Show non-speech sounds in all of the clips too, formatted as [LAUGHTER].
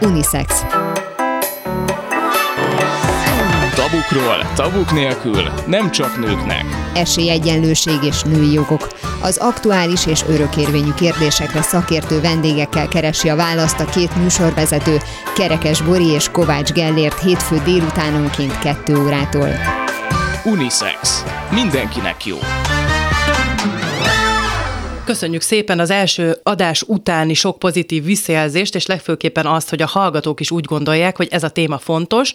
Unisex. Tabukról, tabuk nélkül, nem csak nőknek. Esélyegyenlőség és női jogok. Az aktuális és örökérvényű kérdésekre szakértő vendégekkel keresi a választ a két műsorvezető, Kerekes Bori és Kovács Gellért hétfő délutánonként 2 órától. Unisex. Mindenkinek jó. Köszönjük szépen az első adás utáni sok pozitív visszajelzést, és legfőképpen azt, hogy a hallgatók is úgy gondolják, hogy ez a téma fontos,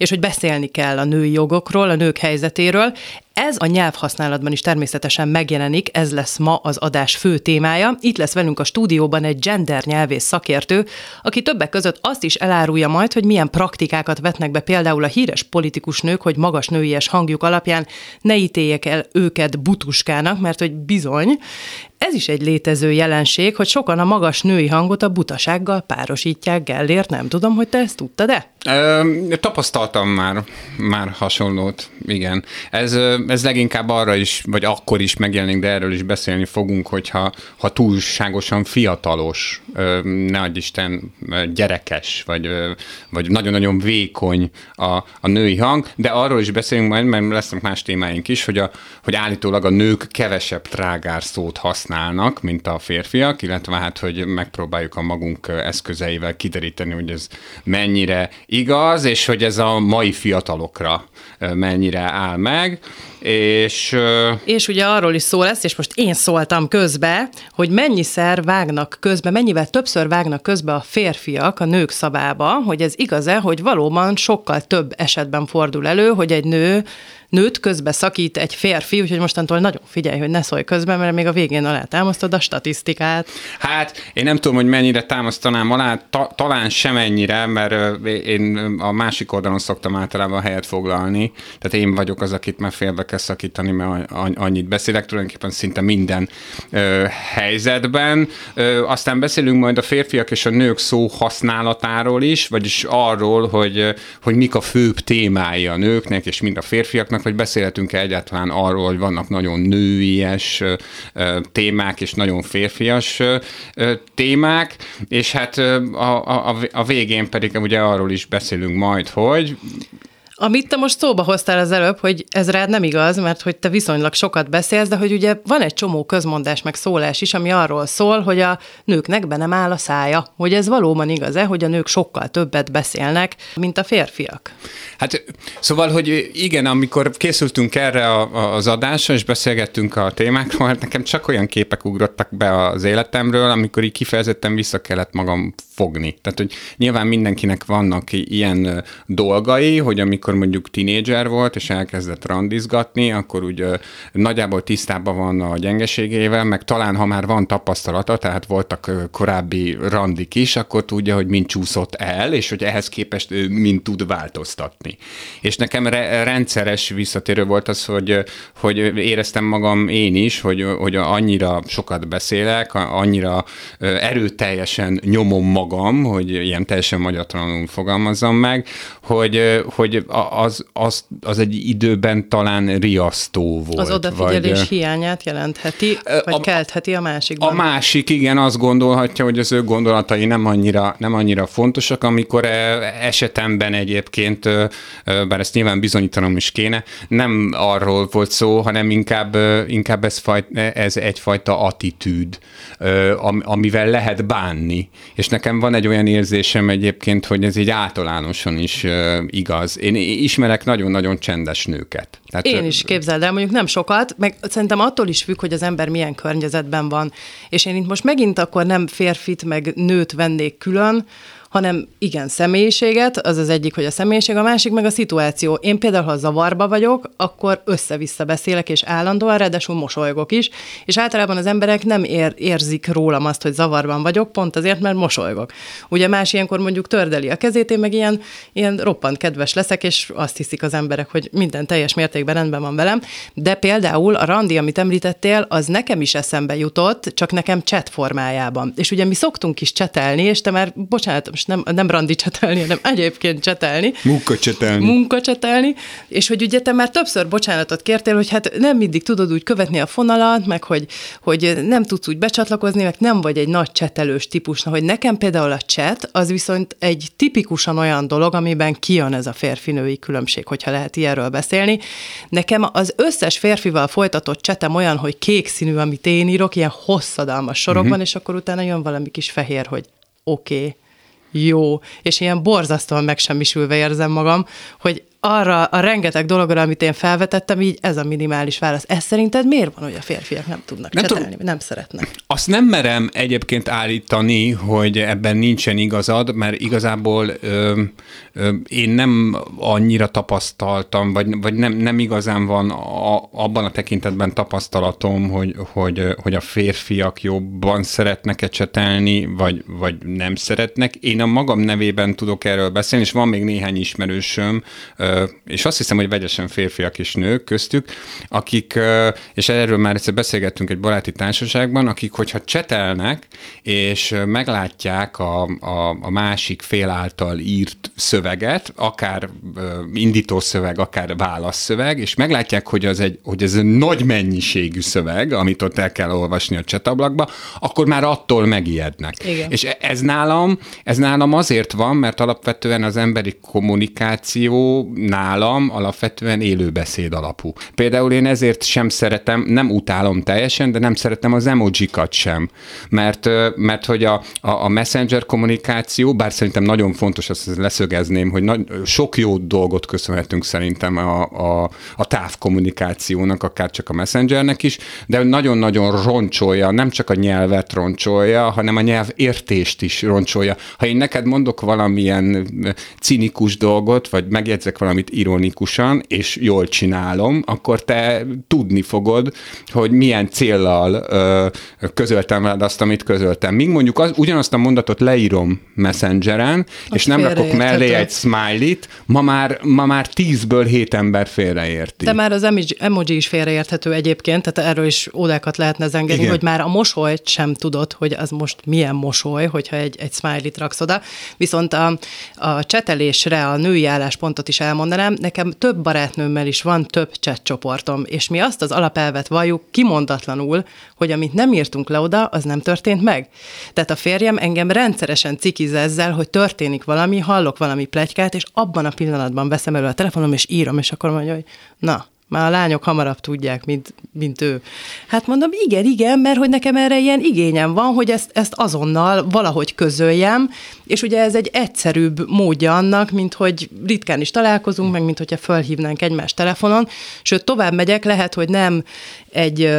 és hogy beszélni kell a női jogokról, a nők helyzetéről. Ez a nyelvhasználatban is természetesen megjelenik, ez lesz ma az adás fő témája. Itt lesz velünk a stúdióban egy gender nyelvész szakértő, aki többek között azt is elárulja majd, hogy milyen praktikákat vetnek be például a híres politikus nők, hogy magas nőies hangjuk alapján ne ítéljek el őket butuskának, mert hogy bizony, ez is egy létező jelenség, hogy sokan a magas női hangot a butasággal párosítják Gellért. Nem tudom, hogy te ezt tudtad-e? Ö, tapasztaltam már, már hasonlót, igen. Ez, ez leginkább arra is, vagy akkor is megjelenik, de erről is beszélni fogunk, hogyha ha túlságosan fiatalos, ne adj Isten, gyerekes, vagy, vagy nagyon-nagyon vékony a, a női hang, de arról is beszélünk majd, mert lesznek más témáink is, hogy, a, hogy állítólag a nők kevesebb trágár szót használnak, mint a férfiak, illetve hát, hogy megpróbáljuk a magunk eszközeivel kideríteni, hogy ez mennyire igaz, és hogy ez a mai fiatalokra mennyire áll meg, és... És ugye arról is szó lesz, és most én szóltam közbe, hogy mennyiszer vágnak közbe, mennyivel többször vágnak közbe a férfiak a nők szabába, hogy ez igaz-e, hogy valóban sokkal több esetben fordul elő, hogy egy nő nőt közbe szakít egy férfi, úgyhogy mostantól nagyon figyelj, hogy ne szólj közben, mert még a végén alá támasztod a statisztikát. Hát én nem tudom, hogy mennyire támasztanám alá, ta, talán semennyire, mert én a másik oldalon szoktam általában helyet foglalni, tehát én vagyok az, akit már félbe kell szakítani, mert annyit beszélek, tulajdonképpen szinte minden ö, helyzetben. Ö, aztán beszélünk majd a férfiak és a nők szó használatáról is, vagyis arról, hogy, hogy mik a főbb témái a nőknek és mind a férfiaknak, vagy beszélhetünk-e egyáltalán arról, hogy vannak nagyon nőies témák és nagyon férfias témák, és hát a, a, a végén pedig ugye arról is beszélünk majd, hogy amit te most szóba hoztál az előbb, hogy ez rád nem igaz, mert hogy te viszonylag sokat beszélsz, de hogy ugye van egy csomó közmondás meg szólás is, ami arról szól, hogy a nőknek be nem áll a szája. Hogy ez valóban igaz-e, hogy a nők sokkal többet beszélnek, mint a férfiak? Hát szóval, hogy igen, amikor készültünk erre a, az adásra, és beszélgettünk a témákról, hát nekem csak olyan képek ugrottak be az életemről, amikor így kifejezetten vissza kellett magam fogni. Tehát, hogy nyilván mindenkinek vannak ilyen dolgai, hogy amikor mondjuk tinédzser volt, és elkezdett randizgatni, akkor úgy nagyjából tisztában van a gyengeségével, meg talán, ha már van tapasztalata, tehát voltak korábbi randik is, akkor tudja, hogy mind csúszott el, és hogy ehhez képest ő mind tud változtatni. És nekem re- rendszeres visszatérő volt az, hogy, hogy éreztem magam én is, hogy, hogy annyira sokat beszélek, annyira erőteljesen nyomom magam, hogy ilyen teljesen magyartalanul fogalmazzam meg, hogy, hogy az, az, az egy időben talán riasztó volt. Az odafigyelés vagy, hiányát jelentheti, vagy a, keltheti a másikban. A másik, igen, azt gondolhatja, hogy az ő gondolatai nem annyira, nem annyira fontosak, amikor esetemben egyébként, bár ezt nyilván bizonyítanom is kéne, nem arról volt szó, hanem inkább, inkább ez, fajt, ez egyfajta attitűd, amivel lehet bánni. És nekem van egy olyan érzésem egyébként, hogy ez így általánosan is igaz. Én ismerek nagyon-nagyon csendes nőket. Tehát, Én is képzeld el, mondjuk nem sokat, meg szerintem attól is függ, hogy az ember milyen környezetben van. És én itt most megint akkor nem férfit, meg nőt vennék külön, hanem igen, személyiséget, az az egyik, hogy a személyiség, a másik meg a szituáció. Én például, ha zavarba vagyok, akkor össze-vissza beszélek, és állandóan, ráadásul mosolygok is, és általában az emberek nem ér, érzik rólam azt, hogy zavarban vagyok, pont azért, mert mosolygok. Ugye más ilyenkor mondjuk tördeli a kezét, én meg ilyen, ilyen roppant kedves leszek, és azt hiszik az emberek, hogy minden teljes mértékben rendben van velem, de például a randi, amit említettél, az nekem is eszembe jutott, csak nekem chat formájában. És ugye mi szoktunk is csetelni, és te már, bocsánat, most nem, nem randi csetelni, hanem egyébként csetelni. Munkacsetelni. Munkacsetelni, és hogy ugye te már többször bocsánatot kértél, hogy hát nem mindig tudod úgy követni a fonalat, meg hogy, hogy nem tudsz úgy becsatlakozni, meg nem vagy egy nagy csetelős típus. Na, hogy nekem például a cset, az viszont egy tipikusan olyan dolog, amiben kijön ez a férfinői különbség, hogyha lehet ilyenről beszélni. Nekem az összes férfival folytatott csetem olyan, hogy kék színű, amit én írok, ilyen hosszadalmas sorokban, uh-huh. és akkor utána jön valami kis fehér, hogy oké, okay, jó, és ilyen borzasztóan megsemmisülve érzem magam, hogy arra a rengeteg dologra, amit én felvetettem, így ez a minimális válasz. Ez szerinted miért van, hogy a férfiak nem tudnak nem csetelni, tudom, nem szeretnek? Azt nem merem egyébként állítani, hogy ebben nincsen igazad, mert igazából ö, ö, én nem annyira tapasztaltam, vagy, vagy nem, nem igazán van a, abban a tekintetben tapasztalatom, hogy, hogy, hogy a férfiak jobban szeretnek-e csetelni, vagy, vagy nem szeretnek. Én a magam nevében tudok erről beszélni, és van még néhány ismerősöm, ö, és azt hiszem, hogy vegyesen férfiak és nők köztük, akik, és erről már egyszer beszélgettünk egy baráti társaságban, akik, hogyha csetelnek, és meglátják a, a, a másik fél által írt szöveget, akár indító szöveg, akár válaszszöveg, és meglátják, hogy, az egy, hogy ez egy nagy mennyiségű szöveg, amit ott el kell olvasni a csetablakba, akkor már attól megijednek. Igen. És ez nálam, ez nálam azért van, mert alapvetően az emberi kommunikáció nálam alapvetően élőbeszéd alapú. Például én ezért sem szeretem, nem utálom teljesen, de nem szeretem az emojikat sem. Mert, mert hogy a, a, a messenger kommunikáció, bár szerintem nagyon fontos, azt leszögezném, hogy nagy, sok jó dolgot köszönhetünk szerintem a, a, a távkommunikációnak, akár csak a messengernek is, de nagyon-nagyon roncsolja, nem csak a nyelvet roncsolja, hanem a nyelv értést is roncsolja. Ha én neked mondok valamilyen cinikus dolgot, vagy megjegyzek valamit, valamit ironikusan, és jól csinálom, akkor te tudni fogod, hogy milyen céllal ö, közöltem veled azt, amit közöltem. Míg mondjuk az, ugyanazt a mondatot leírom Messengeren, azt és nem rakok mellé egy smiley-t, ma már, ma már tízből hét ember félreérti. De már az emoji is félreérthető egyébként, tehát erről is ódákat lehetne zengeni, hogy már a mosolyt sem tudod, hogy az most milyen mosoly, hogyha egy, egy smiley-t raksz oda. Viszont a, a csetelésre a női álláspontot is elmond mondanám, nekem több barátnőmmel is van több chat csoportom, és mi azt az alapelvet valljuk kimondatlanul, hogy amit nem írtunk le oda, az nem történt meg. Tehát a férjem engem rendszeresen cikiz ezzel, hogy történik valami, hallok valami plegykát, és abban a pillanatban veszem elő a telefonom, és írom, és akkor mondja, hogy na, már a lányok hamarabb tudják, mint, mint ő. Hát mondom, igen, igen, mert hogy nekem erre ilyen igényem van, hogy ezt, ezt azonnal valahogy közöljem, és ugye ez egy egyszerűbb módja annak, mint hogy ritkán is találkozunk, meg mint hogyha fölhívnánk egymást telefonon, sőt, tovább megyek, lehet, hogy nem egy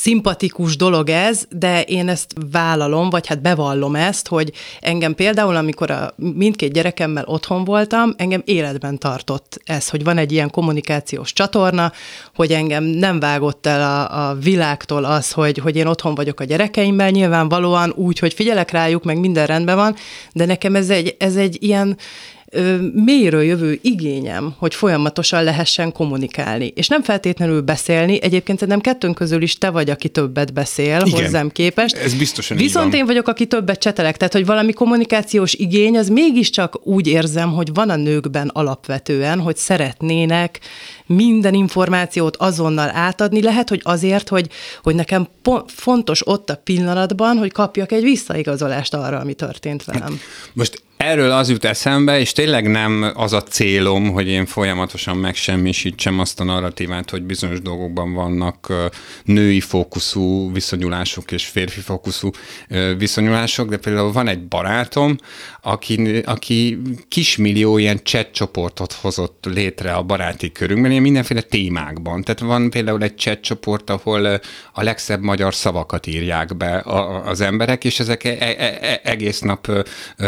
szimpatikus dolog ez, de én ezt vállalom, vagy hát bevallom ezt, hogy engem például, amikor a mindkét gyerekemmel otthon voltam, engem életben tartott ez, hogy van egy ilyen kommunikációs csatorna, hogy engem nem vágott el a, a világtól az, hogy, hogy én otthon vagyok a gyerekeimmel, nyilvánvalóan úgy, hogy figyelek rájuk, meg minden rendben van, de nekem ez egy, ez egy ilyen, mélyről jövő igényem, hogy folyamatosan lehessen kommunikálni. És nem feltétlenül beszélni, egyébként nem kettőnk közül is te vagy, aki többet beszél Igen, hozzám képest. Ez biztosan Viszont én vagyok, aki többet csetelek, tehát hogy valami kommunikációs igény, az mégiscsak úgy érzem, hogy van a nőkben alapvetően, hogy szeretnének minden információt azonnal átadni. Lehet, hogy azért, hogy, hogy nekem fontos ott a pillanatban, hogy kapjak egy visszaigazolást arra, ami történt velem. Most Erről az jut eszembe, és tényleg nem az a célom, hogy én folyamatosan megsemmisítsem azt a narratívát, hogy bizonyos dolgokban vannak női fókuszú viszonyulások és férfi fókuszú viszonyulások, de például van egy barátom, aki, aki kismillió ilyen chat csoportot hozott létre a baráti körünkben, ilyen mindenféle témákban. Tehát van például egy chat csoport, ahol a legszebb magyar szavakat írják be az emberek, és ezek e, e, e, egész nap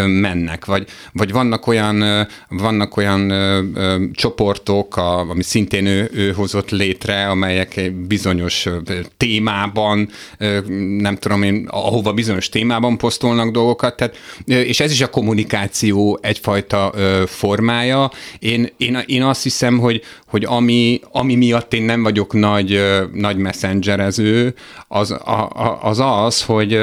mennek ilyenek, vagy, vagy vannak olyan, vannak olyan ö, ö, csoportok, a, ami szintén ő, ő hozott létre, amelyek bizonyos témában, ö, nem tudom én, ahova bizonyos témában posztolnak dolgokat, tehát, és ez is a kommunikáció egyfajta formája. Én, én, én azt hiszem, hogy, hogy ami, ami miatt én nem vagyok nagy, nagy messengerező, az az, az, az hogy,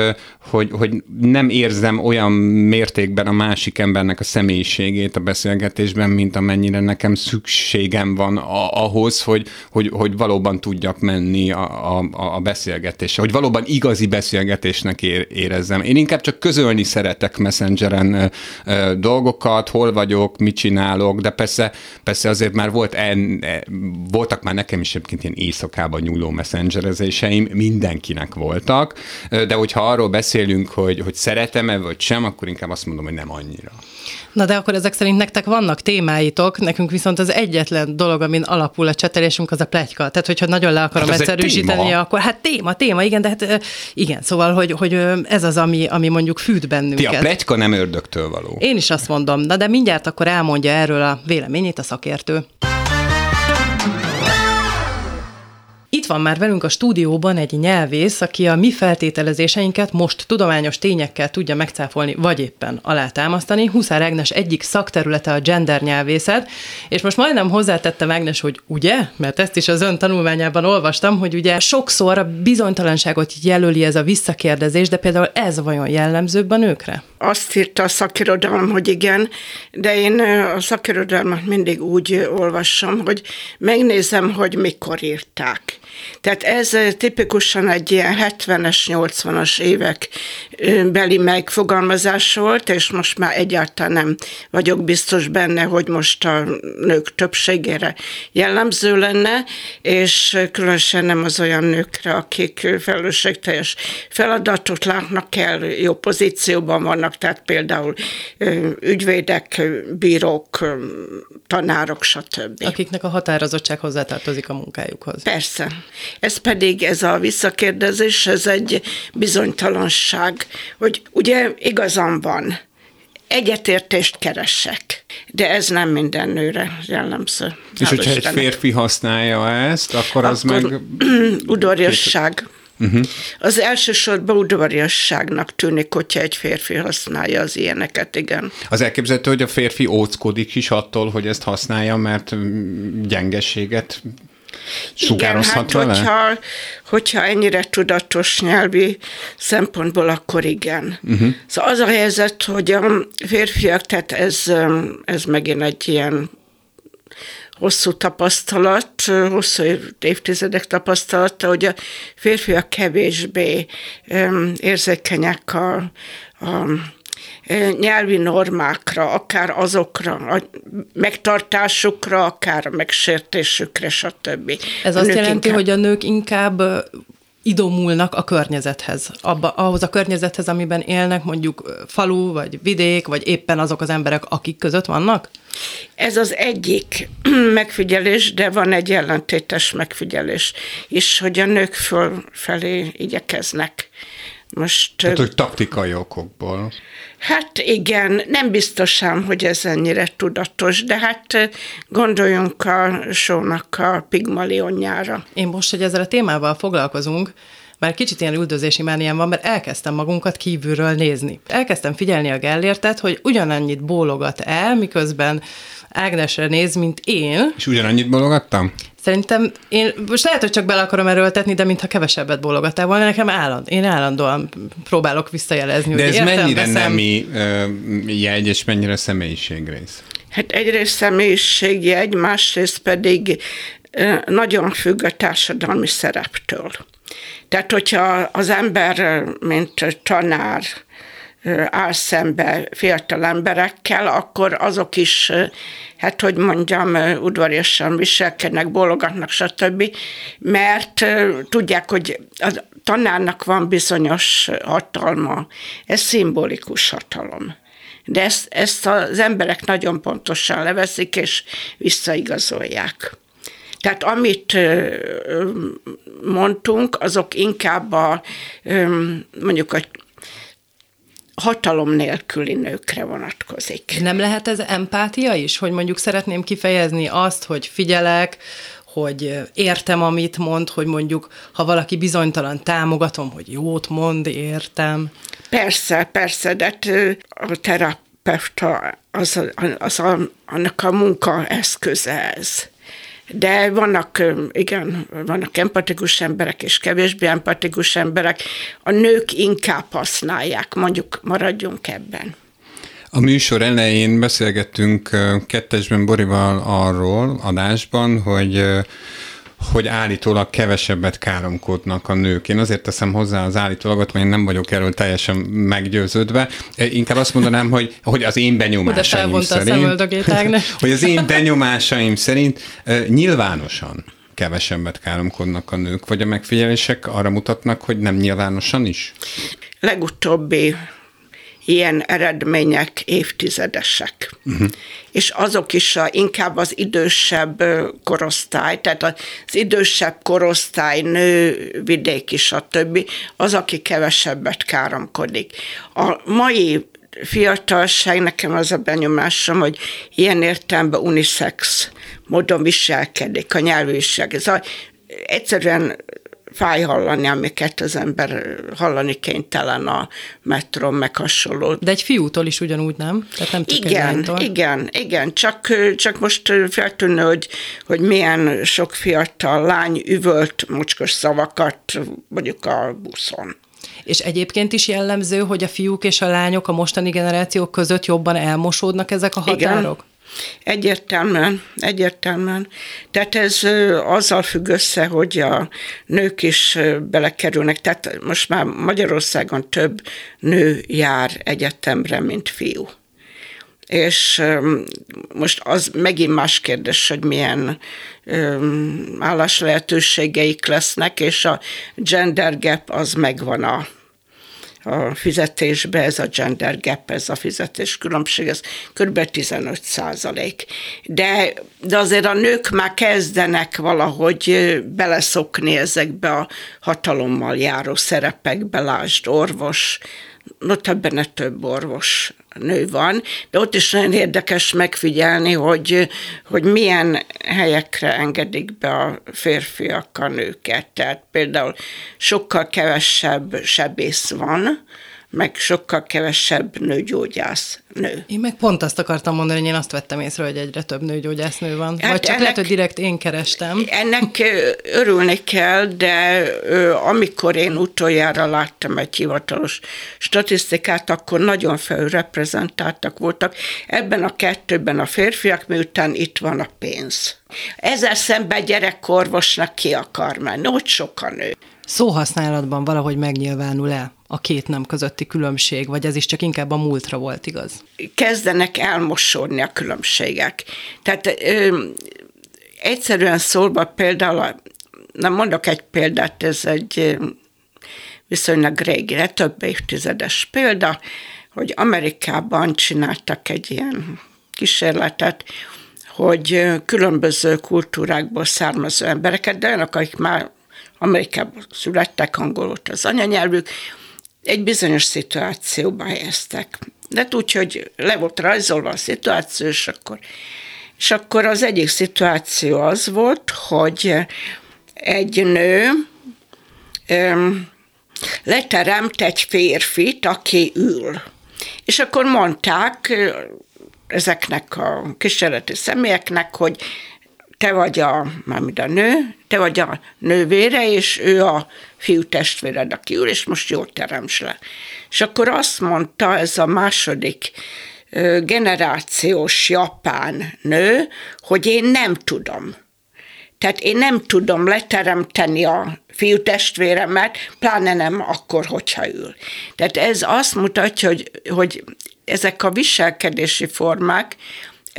hogy, hogy nem érzem olyan mértékben a másik másik embernek a személyiségét a beszélgetésben, mint amennyire nekem szükségem van a, ahhoz, hogy, hogy, hogy valóban tudjak menni a, a, a beszélgetésre, hogy valóban igazi beszélgetésnek érezzem. Én inkább csak közölni szeretek messengeren dolgokat, hol vagyok, mit csinálok, de persze, persze azért már volt en, e, voltak már nekem is egyébként ilyen éjszakában nyúló messengerezéseim, mindenkinek voltak, de hogyha arról beszélünk, hogy, hogy szeretem-e vagy sem, akkor inkább azt mondom, hogy nem annyira. Na de akkor ezek szerint nektek vannak témáitok, nekünk viszont az egyetlen dolog, amin alapul a csetelésünk, az a pletyka. Tehát, hogyha nagyon le akarom hát egyszerűsíteni, akkor hát téma, téma, igen, de hát igen, szóval, hogy, hogy ez az, ami, ami mondjuk fűt bennünket. Ti a pletyka nem ördögtől való. Én is azt mondom, na de mindjárt akkor elmondja erről a véleményét a szakértő. Itt van már velünk a stúdióban egy nyelvész, aki a mi feltételezéseinket most tudományos tényekkel tudja megcáfolni, vagy éppen alátámasztani. Huszár Ágnes egyik szakterülete a gender nyelvészet, és most majdnem hozzátette Ágnes, hogy ugye, mert ezt is az ön tanulmányában olvastam, hogy ugye sokszor a bizonytalanságot jelöli ez a visszakérdezés, de például ez vajon jellemzőbb a nőkre? Azt írta a szakirodalom, hogy igen, de én a szakirodalmat mindig úgy olvasom, hogy megnézem, hogy mikor írták. Tehát ez tipikusan egy ilyen 70-es, 80-as évek beli megfogalmazás volt, és most már egyáltalán nem vagyok biztos benne, hogy most a nők többségére jellemző lenne, és különösen nem az olyan nőkre, akik felelősségteljes feladatot látnak el, jó pozícióban vannak, tehát például ügyvédek, bírók, tanárok, stb. Akiknek a határozottság hozzátartozik a munkájukhoz. Persze. Ez pedig, ez a visszakérdezés, ez egy bizonytalanság, hogy ugye igazam van, egyetértést keresek, de ez nem minden nőre jellemző. És hogyha egy férfi használja ezt, akkor, akkor az meg... [CLEARS THROAT] udvariasság. Uh-huh. Az elsősorban udvariasságnak tűnik, hogyha egy férfi használja az ilyeneket, igen. Az elképzelhető, hogy a férfi óckodik is attól, hogy ezt használja, mert gyengeséget sugározhat igen, hát, Hogyha, hogyha ennyire tudatos nyelvi szempontból, akkor igen. Uh-huh. Szóval az a helyzet, hogy a férfiak, tehát ez, ez megint egy ilyen hosszú tapasztalat, hosszú évtizedek tapasztalata, hogy a férfiak kevésbé érzékenyek a, a nyelvi normákra, akár azokra, a megtartásukra, akár a megsértésükre, stb. Ez a azt jelenti, inkább... hogy a nők inkább idomulnak a környezethez, abba, ahhoz a környezethez, amiben élnek, mondjuk falu, vagy vidék, vagy éppen azok az emberek, akik között vannak? Ez az egyik [CLEARS THROAT] megfigyelés, de van egy ellentétes megfigyelés is, hogy a nők fölfelé igyekeznek. Most, Tehát, hogy taktikai okokból. Hát igen, nem biztosan, hogy ez ennyire tudatos, de hát gondoljunk a sónak a pigmalionjára. Én most, hogy ezzel a témával foglalkozunk, már kicsit ilyen üldözési mániám van, mert elkezdtem magunkat kívülről nézni. Elkezdtem figyelni a Gellértet, hogy ugyanannyit bólogat el, miközben Ágnesre néz, mint én. És ugyanannyit bólogattam? Szerintem én most lehet, hogy csak bele akarom erőltetni, de mintha kevesebbet bólogattál volna, nekem álland, én állandóan próbálok visszajelezni. De ez értem, mennyire veszem. nemi uh, jegy, és mennyire személyiségrész? Hát egyrészt személyiségjegy, másrészt pedig nagyon függ a társadalmi szereptől. Tehát, hogyha az ember, mint tanár, áll szembe fiatal emberekkel, akkor azok is, hát hogy mondjam, udvariasan viselkednek, bólogatnak, stb. Mert tudják, hogy a tanárnak van bizonyos hatalma. Ez szimbolikus hatalom. De ezt, ezt az emberek nagyon pontosan leveszik, és visszaigazolják. Tehát amit mondtunk, azok inkább a, mondjuk a hatalom nélküli nőkre vonatkozik. Nem lehet ez empátia is, hogy mondjuk szeretném kifejezni azt, hogy figyelek, hogy értem, amit mond, hogy mondjuk, ha valaki bizonytalan, támogatom, hogy jót mond, értem. Persze, persze, de hát, a terapeuta az, az a, annak a munka eszköze ez. De vannak, igen, vannak empatikus emberek és kevésbé empatikus emberek. A nők inkább használják, mondjuk maradjunk ebben. A, műsor elején beszélgettünk kettesben Borival arról adásban, hogy hogy állítólag kevesebbet káromkodnak a nők. Én azért teszem hozzá az állítólagot, mert én nem vagyok erről teljesen meggyőződve. Inkább azt mondanám, hogy, hogy az én benyomásaim szerint, [LAUGHS] hogy az én benyomásaim szerint nyilvánosan kevesebbet káromkodnak a nők, vagy a megfigyelések arra mutatnak, hogy nem nyilvánosan is? Legutóbbi ilyen eredmények évtizedesek. Uh-huh. És azok is a, inkább az idősebb korosztály, tehát az idősebb korosztály, nő, vidék is a többi, az, aki kevesebbet káromkodik. A mai fiatalság, nekem az a benyomásom, hogy ilyen értelemben unisex módon viselkedik a nyelvűség. Ez a, egyszerűen fáj hallani, amiket az ember hallani kénytelen a metron, meg hasonló. De egy fiútól is ugyanúgy, nem? Tehát nem csak igen, igen, igen, csak, csak most feltűnő, hogy, hogy milyen sok fiatal lány üvölt mocskos szavakat mondjuk a buszon. És egyébként is jellemző, hogy a fiúk és a lányok a mostani generációk között jobban elmosódnak ezek a határok? Igen. Egyértelműen, egyértelműen. Tehát ez azzal függ össze, hogy a nők is belekerülnek. Tehát most már Magyarországon több nő jár egyetemre, mint fiú. És most az megint más kérdés, hogy milyen álláslehetőségeik lesznek, és a gender gap az megvan a a fizetésbe, ez a gender gap, ez a fizetés különbség, ez kb. 15 százalék. De, de azért a nők már kezdenek valahogy beleszokni ezekbe a hatalommal járó szerepekbe, lásd orvos, notabene több orvos nő van, de ott is nagyon érdekes megfigyelni, hogy, hogy milyen helyekre engedik be a férfiak a nőket. Tehát például sokkal kevesebb sebész van, meg sokkal kevesebb nőgyógyász nő. Én meg pont azt akartam mondani, hogy én azt vettem észre, hogy egyre több nőgyógyásznő van. Hát Vagy csak ennek, lehet, hogy direkt én kerestem. Ennek örülni kell, de amikor én utoljára láttam egy hivatalos statisztikát, akkor nagyon felreprezentáltak voltak. Ebben a kettőben a férfiak, miután itt van a pénz. Ezzel szemben gyerekorvosnak ki akar menni, ott sokan nő. Szóhasználatban valahogy megnyilvánul el a két nem közötti különbség, vagy ez is csak inkább a múltra volt igaz? Kezdenek elmosódni a különbségek. Tehát ö, egyszerűen szólva például, nem mondok egy példát, ez egy viszonylag régire, több évtizedes példa, hogy Amerikában csináltak egy ilyen kísérletet, hogy különböző kultúrákból származó embereket, de olyanok, akik már Amerikában születtek, angol volt az anyanyelvük, egy bizonyos szituációba helyeztek. De úgy, hogy le volt rajzolva a szituáció, és akkor, és akkor az egyik szituáció az volt, hogy egy nő öm, leteremt egy férfit, aki ül. És akkor mondták ezeknek a kísérleti személyeknek, hogy te vagy a, mármint a nő, te vagy a nővére, és ő a fiú testvéred, aki ül, és most jól teremts le. És akkor azt mondta ez a második generációs japán nő, hogy én nem tudom. Tehát én nem tudom leteremteni a fiú testvéremet, pláne nem akkor, hogyha ül. Tehát ez azt mutatja, hogy, hogy ezek a viselkedési formák,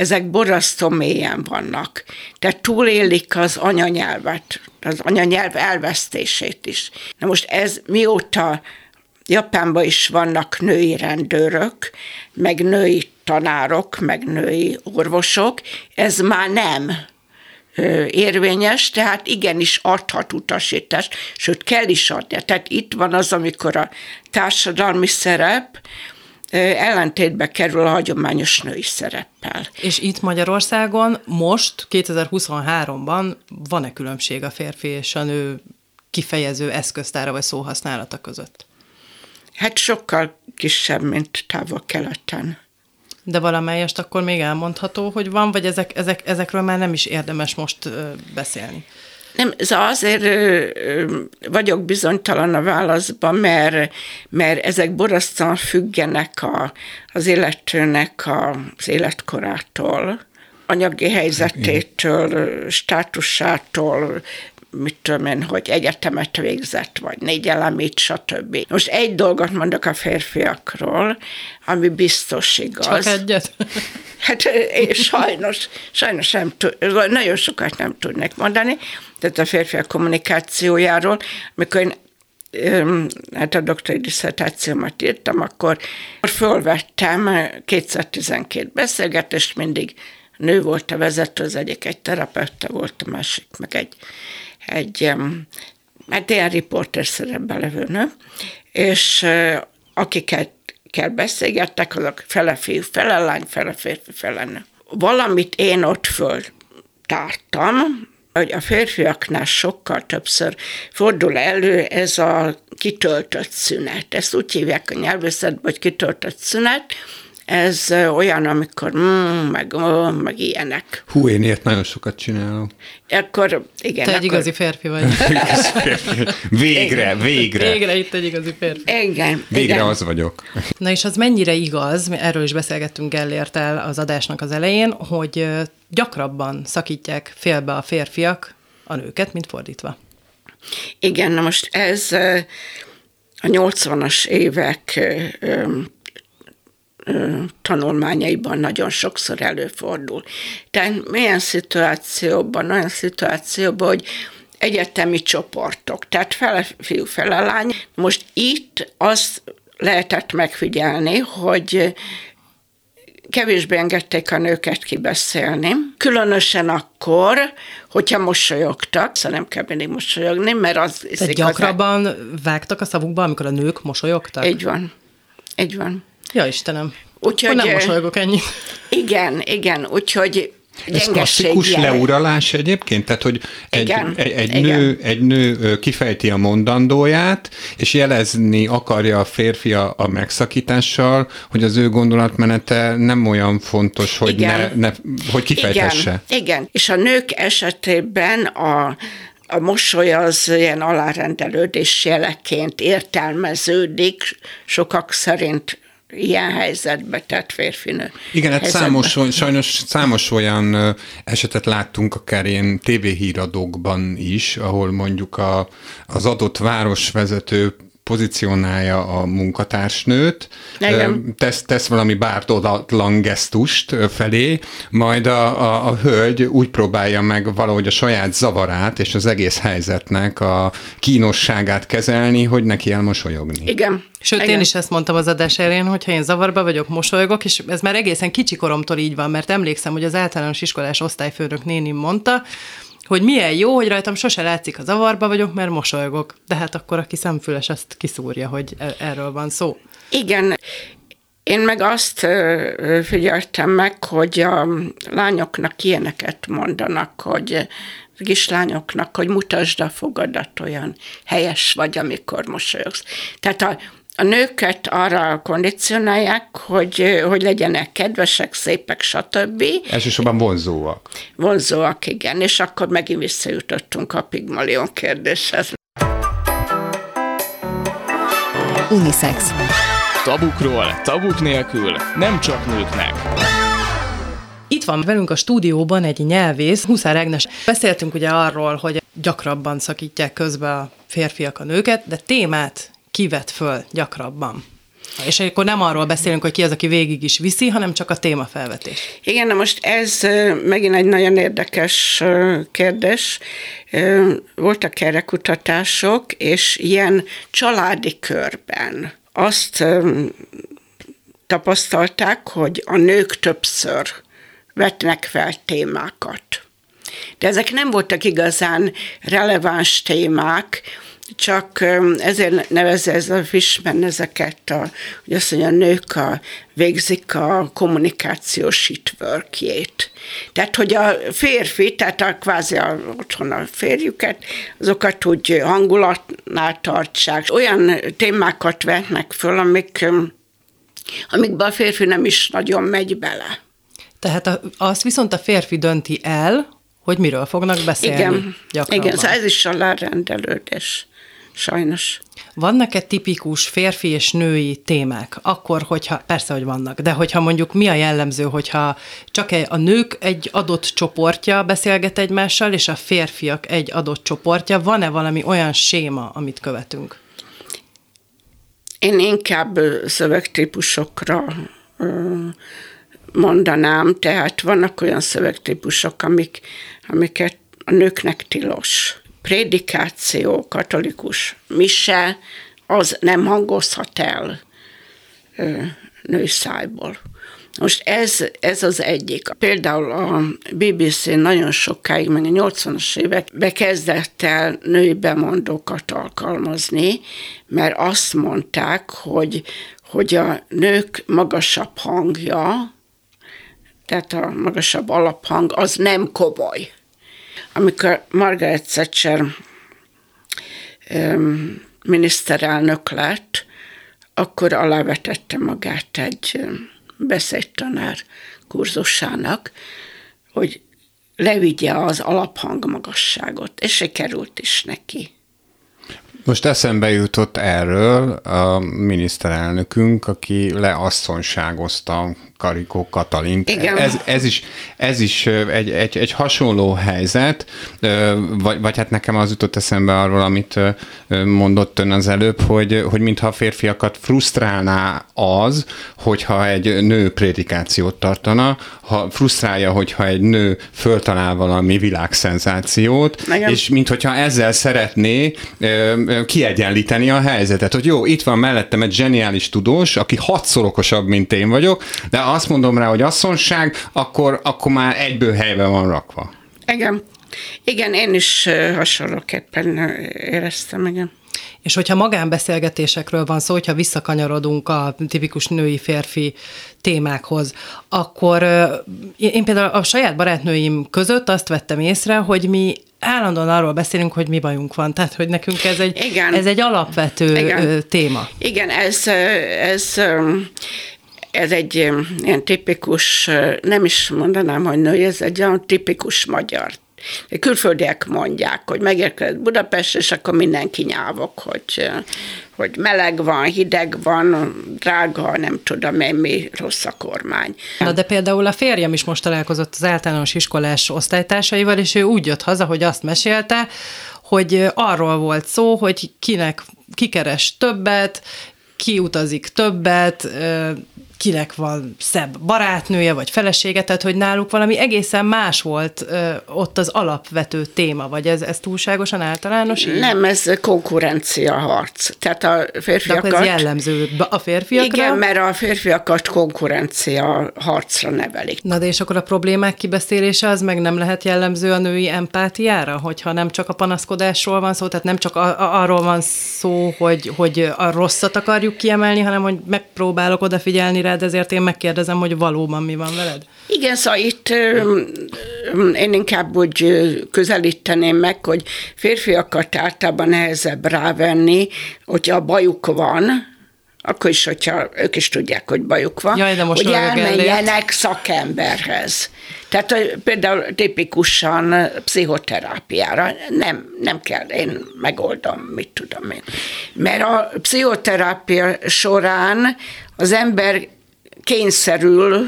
ezek borzasztó mélyen vannak. Tehát túlélik az anyanyelvet, az anyanyelv elvesztését is. Na most ez mióta Japánban is vannak női rendőrök, meg női tanárok, meg női orvosok, ez már nem érvényes, tehát igenis adhat utasítást, sőt kell is adni. Tehát itt van az, amikor a társadalmi szerep, ellentétbe kerül a hagyományos női szereppel. És itt Magyarországon most, 2023-ban van-e különbség a férfi és a nő kifejező eszköztára vagy szóhasználata között? Hát sokkal kisebb, mint távol-keleten. De valamelyest akkor még elmondható, hogy van, vagy ezek, ezek, ezekről már nem is érdemes most beszélni? Nem, ez azért vagyok bizonytalan a válaszban, mert, mert ezek borzasztóan függenek a, az illetőnek az életkorától, anyagi helyzetétől, státusától, mit tudom én, hogy egyetemet végzett, vagy négy elemét, stb. Most egy dolgot mondok a férfiakról, ami biztos igaz. Csak egyet? [LAUGHS] Hát én sajnos, sajnos nem tud, nagyon sokat nem tudnék mondani, tehát a férfiak kommunikációjáról, amikor én hát a doktori diszertációmat írtam, akkor fölvettem 212 beszélgetést, mindig nő volt a vezető, az egyik egy terapeuta volt, a másik meg egy egy hát ilyen riporter szerepben levő nő, és akiket kell beszélgettek, azok fele fiú, fele lány, fele férfi, fele nő. Valamit én ott föltártam, hogy a férfiaknál sokkal többször fordul elő ez a kitöltött szünet. Ezt úgy hívják a nyelvészetben, hogy kitöltött szünet, ez olyan, amikor mm, meg, oh, meg ilyenek. Hú, én ilyet nagyon sokat csinálok. Akkor, igen. Te egy akkor... igazi férfi vagy. [LAUGHS] végre, végre. Végre itt egy igazi férfi. Igen. Végre igen. az vagyok. Na és az mennyire igaz, erről is beszélgettünk Gellért el az adásnak az elején, hogy gyakrabban szakítják félbe a férfiak a nőket, mint fordítva. Igen, na most ez a 80-as évek tanulmányaiban nagyon sokszor előfordul. Tehát milyen szituációban, olyan szituációban, hogy egyetemi csoportok, tehát fele fiú, fele lány. Most itt azt lehetett megfigyelni, hogy kevésbé engedték a nőket kibeszélni. Különösen akkor, hogyha mosolyogtak, szóval nem kell mindig mosolyogni, mert az... Tehát gyakrabban vágtak a szavukba, amikor a nők mosolyogtak? Így van. Így van. Ja, Istenem. Úgyhogy, nem mosolygok ennyit. Igen, igen, úgyhogy ez klasszikus jel. leuralás egyébként? Tehát, hogy egy, igen, egy, egy, igen. Nő, egy nő kifejti a mondandóját, és jelezni akarja a férfi a, a megszakítással, hogy az ő gondolatmenete nem olyan fontos, hogy, ne, ne, hogy kifejtesse. Igen, igen, és a nők esetében a a mosoly az ilyen alárendelődés jeleként értelmeződik, sokak szerint ilyen helyzetbe tett férfinő. Igen, hát számos, sajnos számos olyan esetet láttunk akár ilyen tévéhíradókban is, ahol mondjuk a, az adott városvezető pozícionálja a munkatársnőt, Igen. tesz, tesz valami bártodatlan gesztust felé, majd a, a, a hölgy úgy próbálja meg valahogy a saját zavarát és az egész helyzetnek a kínosságát kezelni, hogy neki elmosolyogni. Igen. Sőt, Igen. én is ezt mondtam az adás elén, hogy ha én zavarba vagyok, mosolygok, és ez már egészen kicsi koromtól így van, mert emlékszem, hogy az általános iskolás osztályfőnök nénim mondta, hogy milyen jó, hogy rajtam sose látszik a zavarba vagyok, mert mosolygok. De hát akkor, aki szemfüles, azt kiszúrja, hogy e- erről van szó. Igen, én meg azt figyeltem meg, hogy a lányoknak ilyeneket mondanak, hogy kislányoknak, hogy mutasd a fogadat, olyan helyes vagy, amikor mosolyogsz. Tehát a, a nőket arra kondicionálják, hogy, hogy legyenek kedvesek, szépek, stb. Elsősorban vonzóak. Vonzóak, igen, és akkor megint visszajutottunk a Pigmalion kérdéshez. Unisex. Tabukról, tabuk nélkül, nem csak nőknek. Itt van velünk a stúdióban egy nyelvész, Huszár Ágnes. Beszéltünk ugye arról, hogy gyakrabban szakítják közbe a férfiak a nőket, de témát kivet föl gyakrabban. És akkor nem arról beszélünk, hogy ki az, aki végig is viszi, hanem csak a témafelvetés. Igen, na most ez megint egy nagyon érdekes kérdés. Voltak erre kutatások, és ilyen családi körben azt tapasztalták, hogy a nők többször vetnek fel témákat. De ezek nem voltak igazán releváns témák, csak ezért nevezze ez a Fishman ezeket, a, hogy azt mondja, a nők a, végzik a kommunikációs hitworkjét. Tehát, hogy a férfi, tehát a kvázi a, otthon a férjüket, azokat úgy hangulatnál tartsák. Olyan témákat vetnek föl, amik, amikben a férfi nem is nagyon megy bele. Tehát a, azt viszont a férfi dönti el, hogy miről fognak beszélni. Igen, igen szóval ez is alárendelődés, sajnos. Vannak-e tipikus férfi és női témák? Akkor, hogyha, persze, hogy vannak, de hogyha mondjuk mi a jellemző, hogyha csak a nők egy adott csoportja beszélget egymással, és a férfiak egy adott csoportja, van-e valami olyan séma, amit követünk? Én inkább szövegtípusokra mondanám, tehát vannak olyan szövegtípusok, amik, amiket a nőknek tilos. Prédikáció, katolikus mise, az nem hangozhat el női szájból. Most ez, ez az egyik. Például a BBC nagyon sokáig, meg a 80-as évek bekezdett el női bemondókat alkalmazni, mert azt mondták, hogy, hogy a nők magasabb hangja, tehát a magasabb alaphang, az nem komoly. Amikor Margaret Thatcher um, miniszterelnök lett, akkor alávetette magát egy beszédtanár kurzusának, hogy levigye az alaphang magasságot, és sikerült is neki. Most eszembe jutott erről a miniszterelnökünk, aki leasszonyságozta Karikó Katalint. Igen. Ez, ez is, ez is egy, egy, egy hasonló helyzet, vagy, vagy hát nekem az jutott eszembe arról, amit mondott ön az előbb, hogy, hogy mintha a férfiakat frusztrálná az, hogyha egy nő prédikációt tartana, ha frusztrálja, hogyha egy nő föltalál valami világszenzációt, Igen. és mintha ezzel szeretné kiegyenlíteni a helyzetet, hogy jó, itt van mellettem egy zseniális tudós, aki hatszor okosabb, mint én vagyok, de azt mondom rá, hogy asszonság, akkor, akkor már egyből helyben van rakva. Igen. Igen, én is hasonlóképpen éreztem, igen. És hogyha magánbeszélgetésekről van szó, hogyha visszakanyarodunk a tipikus női-férfi témákhoz, akkor én például a saját barátnőim között azt vettem észre, hogy mi állandóan arról beszélünk, hogy mi bajunk van. Tehát, hogy nekünk ez egy, Igen. Ez egy alapvető Igen. téma. Igen, ez, ez ez egy ilyen tipikus, nem is mondanám, hogy nő, ez egy olyan tipikus magyar Külföldiek mondják, hogy megérkezett Budapest, és akkor mindenki nyávok, hogy, hogy meleg van, hideg van, drága, nem tudom én mi, rossz a kormány. Na de például a férjem is most találkozott az általános iskolás osztálytársaival, és ő úgy jött haza, hogy azt mesélte, hogy arról volt szó, hogy kinek kikeres többet, ki utazik többet, kinek van szebb barátnője, vagy felesége, tehát hogy náluk valami egészen más volt ö, ott az alapvető téma, vagy ez, ez túlságosan általános? Így? Nem, ez konkurencia harc. Tehát a férfiakat... De ez jellemző a férfiakra? Igen, mert a férfiakat konkurencia harcra nevelik. Na de és akkor a problémák kibeszélése az meg nem lehet jellemző a női empátiára, hogyha nem csak a panaszkodásról van szó, tehát nem csak a, a, arról van szó, hogy, hogy a rosszat akarjuk kiemelni, hanem hogy megpróbálok odafigyelni rá, rád, ezért én megkérdezem, hogy valóban mi van veled? Igen, szóval itt én inkább úgy közelíteném meg, hogy férfiakat általában nehezebb rávenni, hogyha bajuk van, akkor is, hogyha ők is tudják, hogy bajuk van, Jaj, de most hogy elmenjenek szakemberhez. Tehát például tipikusan pszichoterápiára nem, nem kell, én megoldom, mit tudom én. Mert a pszichoterápia során az ember kényszerül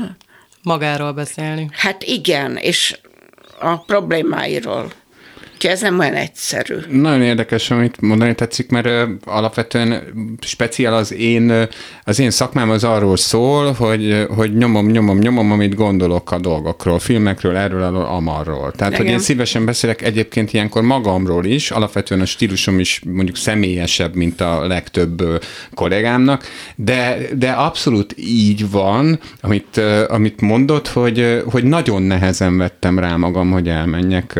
magáról beszélni. Hát igen, és a problémáiról. Úgyhogy ez nem olyan egyszerű. Nagyon érdekes, amit mondani tetszik, mert alapvetően speciál az én, az én szakmám az arról szól, hogy, hogy nyomom, nyomom, nyomom, amit gondolok a dolgokról, filmekről, erről, erről, amarról. Tehát, Igen. hogy én szívesen beszélek egyébként ilyenkor magamról is, alapvetően a stílusom is mondjuk személyesebb, mint a legtöbb kollégámnak, de, de abszolút így van, amit, amit mondott, hogy, hogy nagyon nehezen vettem rá magam, hogy elmenjek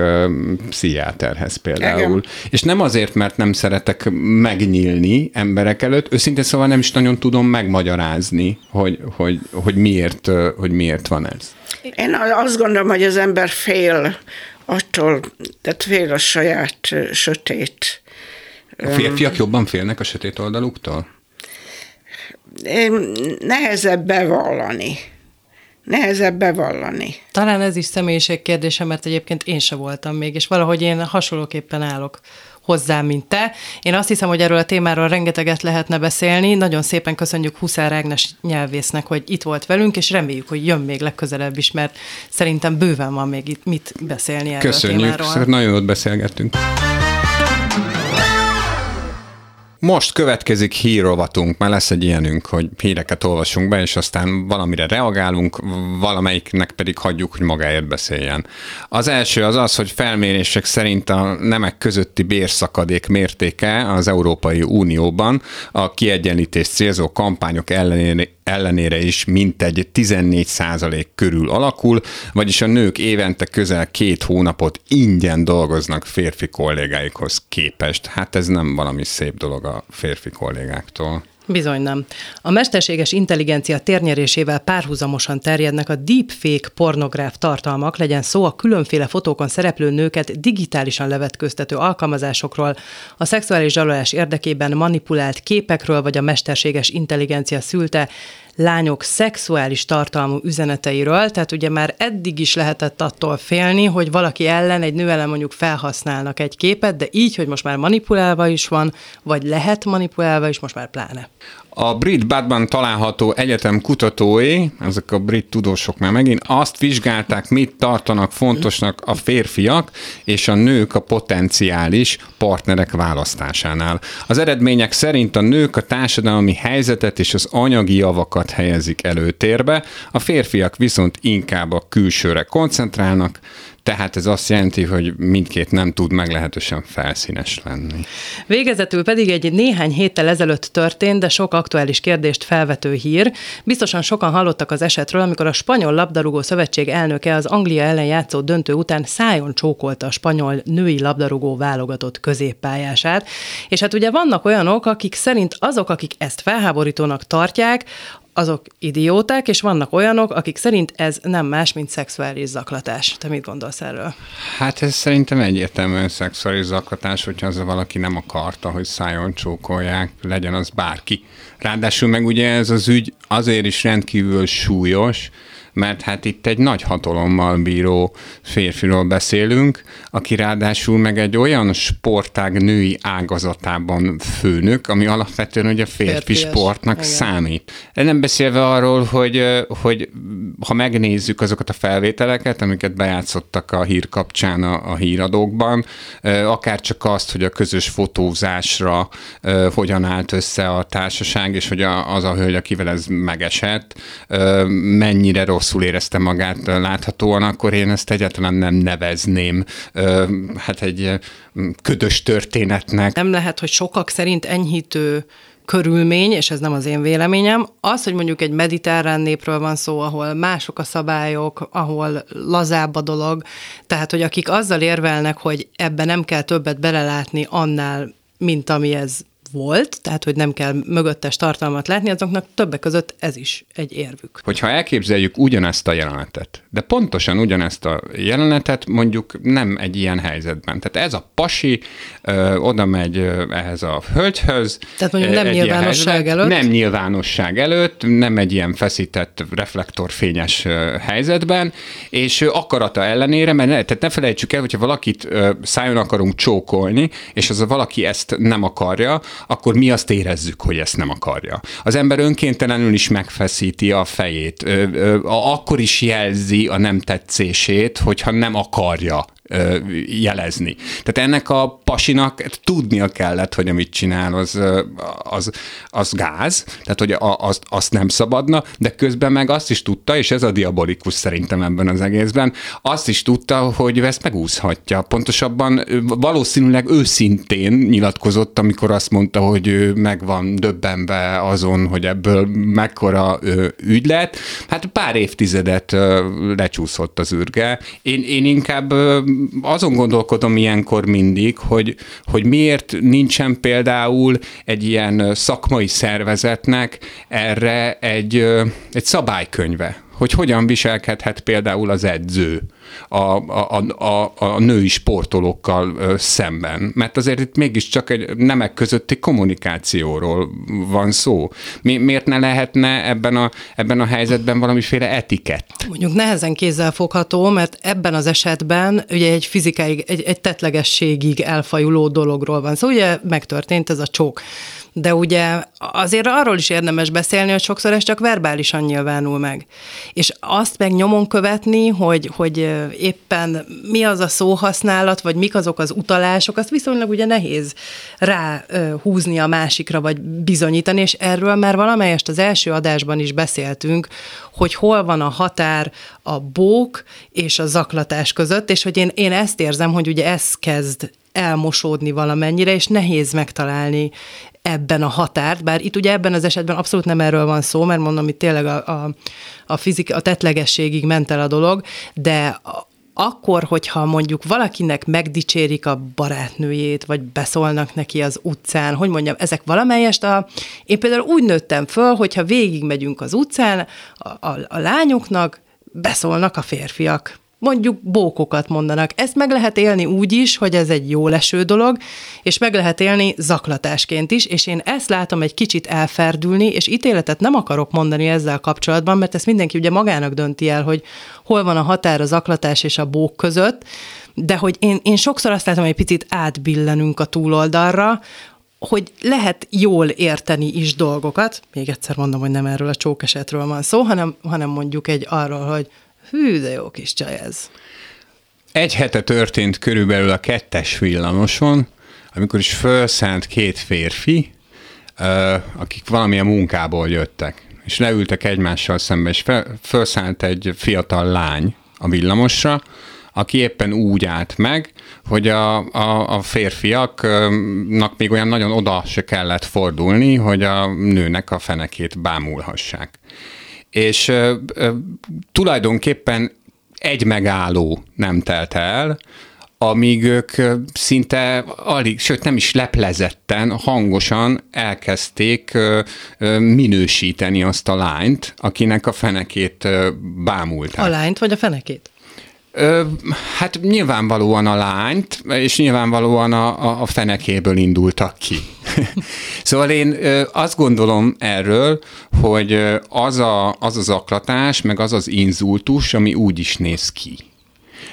pszichiátriára pszichiáterhez például. Igen. És nem azért, mert nem szeretek megnyílni emberek előtt, őszintén szóval nem is nagyon tudom megmagyarázni, hogy, hogy, hogy, miért, hogy miért van ez. Én azt gondolom, hogy az ember fél attól, tehát fél a saját sötét. A férfiak jobban félnek a sötét oldaluktól? Nehezebb bevallani. Nehezebb bevallani. Talán ez is személyiség kérdése, mert egyébként én se voltam még, és valahogy én hasonlóképpen állok hozzá, mint te. Én azt hiszem, hogy erről a témáról rengeteget lehetne beszélni. Nagyon szépen köszönjük Huszár Ágnes nyelvésznek, hogy itt volt velünk, és reméljük, hogy jön még legközelebb is, mert szerintem bőven van még itt mit beszélni erről Köszönjük, a témáról. nagyon jót beszélgettünk. Most következik hírrovatunk, mert lesz egy ilyenünk, hogy híreket olvasunk be, és aztán valamire reagálunk, valamelyiknek pedig hagyjuk, hogy magáért beszéljen. Az első az az, hogy felmérések szerint a nemek közötti bérszakadék mértéke az Európai Unióban a kiegyenlítés célzó kampányok ellenére, ellenére is mintegy 14 százalék körül alakul, vagyis a nők évente közel két hónapot ingyen dolgoznak férfi kollégáikhoz képest. Hát ez nem valami szép dolog a férfi kollégáktól. Bizony nem. A mesterséges intelligencia térnyerésével párhuzamosan terjednek a deepfake pornográf tartalmak, legyen szó a különféle fotókon szereplő nőket digitálisan levetköztető alkalmazásokról, a szexuális zsarolás érdekében manipulált képekről, vagy a mesterséges intelligencia szülte lányok szexuális tartalmú üzeneteiről, tehát ugye már eddig is lehetett attól félni, hogy valaki ellen, egy nő ellen mondjuk felhasználnak egy képet, de így, hogy most már manipulálva is van, vagy lehet manipulálva is, most már pláne. A brit Badban található egyetem kutatói, ezek a brit tudósok már megint, azt vizsgálták, mit tartanak fontosnak a férfiak és a nők a potenciális partnerek választásánál. Az eredmények szerint a nők a társadalmi helyzetet és az anyagi javakat helyezik előtérbe, a férfiak viszont inkább a külsőre koncentrálnak, tehát ez azt jelenti, hogy mindkét nem tud meglehetősen felszínes lenni. Végezetül pedig egy néhány héttel ezelőtt történt, de sok aktuális kérdést felvető hír. Biztosan sokan hallottak az esetről, amikor a Spanyol Labdarúgó Szövetség elnöke az Anglia ellen játszó döntő után szájon csókolta a spanyol női labdarúgó válogatott középpályását. És hát ugye vannak olyanok, akik szerint azok, akik ezt felháborítónak tartják, azok idióták, és vannak olyanok, akik szerint ez nem más, mint szexuális zaklatás. Te mit gondolsz erről? Hát ez szerintem egyértelműen szexuális zaklatás, hogyha az valaki nem akarta, hogy szájon csókolják, legyen az bárki. Ráadásul meg ugye ez az ügy azért is rendkívül súlyos, mert hát itt egy nagy hatalommal bíró férfiról beszélünk, aki ráadásul meg egy olyan sportág női ágazatában főnök, ami alapvetően ugye férfi Férfias. sportnak Igen. számít. Nem beszélve arról, hogy, hogy ha megnézzük azokat a felvételeket, amiket bejátszottak a hír kapcsán a, a híradókban, akár csak azt, hogy a közös fotózásra hogyan állt össze a társaság, és hogy az a hölgy, akivel ez megesett, mennyire rossz rosszul érezte magát láthatóan, akkor én ezt egyáltalán nem nevezném hát egy ködös történetnek. Nem lehet, hogy sokak szerint enyhítő körülmény, és ez nem az én véleményem, az, hogy mondjuk egy mediterrán népről van szó, ahol mások a szabályok, ahol lazább a dolog, tehát, hogy akik azzal érvelnek, hogy ebbe nem kell többet belelátni annál, mint ami ez volt, tehát hogy nem kell mögöttes tartalmat látni, azoknak többek között ez is egy érvük. Hogyha elképzeljük ugyanezt a jelenetet, de pontosan ugyanezt a jelenetet mondjuk nem egy ilyen helyzetben. Tehát ez a pasi ö, oda megy ö, ehhez a hölgyhöz. Tehát mondjuk nem nyilvánosság előtt. Nem nyilvánosság előtt, nem egy ilyen feszített, reflektorfényes ö, helyzetben, és ö, akarata ellenére, mert ne, tehát ne felejtsük el, hogyha valakit ö, szájon akarunk csókolni, és az a valaki ezt nem akarja, akkor mi azt érezzük, hogy ezt nem akarja. Az ember önkéntelenül is megfeszíti a fejét, ö, ö, akkor is jelzi a nem tetszését, hogyha nem akarja jelezni. Tehát ennek a pasinak tudnia kellett, hogy amit csinál, az, az, az gáz, tehát hogy azt, azt nem szabadna, de közben meg azt is tudta, és ez a diabolikus szerintem ebben az egészben, azt is tudta, hogy ezt megúszhatja. Pontosabban valószínűleg őszintén nyilatkozott, amikor azt mondta, hogy ő meg van döbbenve azon, hogy ebből mekkora ügy lett. Hát pár évtizedet lecsúszott az űrge. Én, én inkább azon gondolkodom ilyenkor mindig, hogy, hogy miért nincsen például egy ilyen szakmai szervezetnek erre egy, egy szabálykönyve, hogy hogyan viselkedhet például az edző a, a, a, a női sportolókkal szemben. Mert azért itt mégiscsak egy nemek közötti kommunikációról van szó. Mi, miért ne lehetne ebben a, ebben a helyzetben valamiféle etikett? Mondjuk nehezen kézzel fogható, mert ebben az esetben ugye egy fizikai, egy, egy tetlegességig elfajuló dologról van szó. Szóval ugye megtörtént ez a csók de ugye azért arról is érdemes beszélni, hogy sokszor ez csak verbálisan nyilvánul meg. És azt meg nyomon követni, hogy, hogy éppen mi az a szóhasználat, vagy mik azok az utalások, azt viszonylag ugye nehéz rá húzni a másikra, vagy bizonyítani, és erről már valamelyest az első adásban is beszéltünk, hogy hol van a határ a bók és a zaklatás között, és hogy én, én ezt érzem, hogy ugye ez kezd elmosódni valamennyire, és nehéz megtalálni ebben a határt, bár itt ugye ebben az esetben abszolút nem erről van szó, mert mondom, itt tényleg a, a, a, fizik, a tetlegességig ment el a dolog, de akkor, hogyha mondjuk valakinek megdicsérik a barátnőjét, vagy beszólnak neki az utcán, hogy mondjam, ezek valamelyest a... Én például úgy nőttem föl, hogyha végigmegyünk az utcán, a, a, a lányoknak beszólnak a férfiak mondjuk bókokat mondanak. Ezt meg lehet élni úgy is, hogy ez egy jó leső dolog, és meg lehet élni zaklatásként is, és én ezt látom egy kicsit elferdülni, és ítéletet nem akarok mondani ezzel kapcsolatban, mert ezt mindenki ugye magának dönti el, hogy hol van a határ a zaklatás és a bók között, de hogy én, én sokszor azt látom, hogy egy picit átbillenünk a túloldalra, hogy lehet jól érteni is dolgokat, még egyszer mondom, hogy nem erről a csókesetről van szó, hanem, hanem mondjuk egy arról, hogy Hű, de jó kis csaj ez. Egy hete történt körülbelül a kettes villamoson, amikor is felszállt két férfi, akik valamilyen munkából jöttek, és leültek egymással szembe, és fel, felszállt egy fiatal lány a villamosra, aki éppen úgy állt meg, hogy a, a, a férfiaknak még olyan nagyon oda se kellett fordulni, hogy a nőnek a fenekét bámulhassák és ö, ö, tulajdonképpen egy megálló nem telt el, amíg ők szinte alig, sőt nem is leplezetten, hangosan elkezdték minősíteni azt a lányt, akinek a fenekét bámulták. A lányt vagy a fenekét? Ö, hát nyilvánvalóan a lányt, és nyilvánvalóan a, a fenekéből indultak ki. [LAUGHS] szóval én azt gondolom erről, hogy az, a, az az aklatás, meg az az inzultus, ami úgy is néz ki.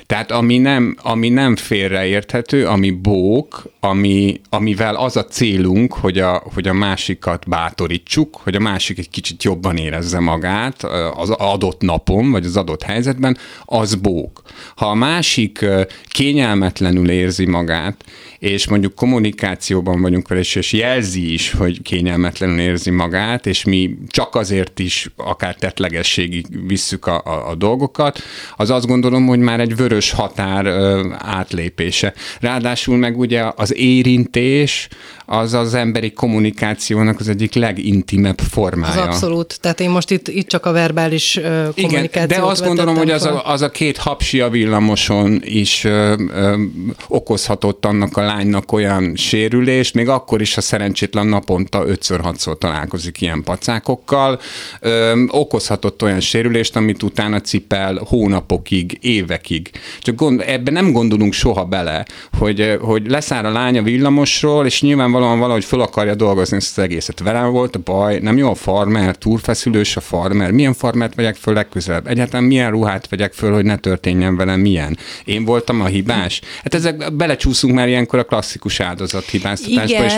Tehát ami nem, ami nem félreérthető, ami bók, ami, amivel az a célunk, hogy a, hogy a másikat bátorítsuk, hogy a másik egy kicsit jobban érezze magát az adott napon, vagy az adott helyzetben, az bók. Ha a másik kényelmetlenül érzi magát, és mondjuk kommunikációban vagyunk vele, és jelzi is, hogy kényelmetlenül érzi magát, és mi csak azért is akár tetlegességig visszük a, a, a dolgokat, az azt gondolom, hogy már egy vörös határ ö, átlépése. Ráadásul meg ugye az érintés, az az emberi kommunikációnak az egyik legintimebb formája. Az abszolút. Tehát én most itt, itt csak a verbális uh, Igen, de azt gondolom, hogy az a, az a két hapsi a villamoson is ö, ö, okozhatott annak a lánynak olyan sérülést, még akkor is, ha szerencsétlen naponta 5-6-szor találkozik ilyen pacákokkal, ö, okozhatott olyan sérülést, amit utána cipel hónapokig, évekig. Csak gond, ebben nem gondolunk soha bele, hogy, hogy leszáll a lány a villamosról, és nyilvánvalóan valahogy fel akarja dolgozni ezt az egészet. Velem volt a baj, nem jó a farmer, túlfeszülős a farmer, milyen farmert vegyek föl legközelebb? Egyáltalán milyen ruhát vegyek föl, hogy ne történjen velem milyen? Én voltam a hibás? Hát ezek belecsúszunk már ilyenkor a klasszikus áldozathibáztatásba, és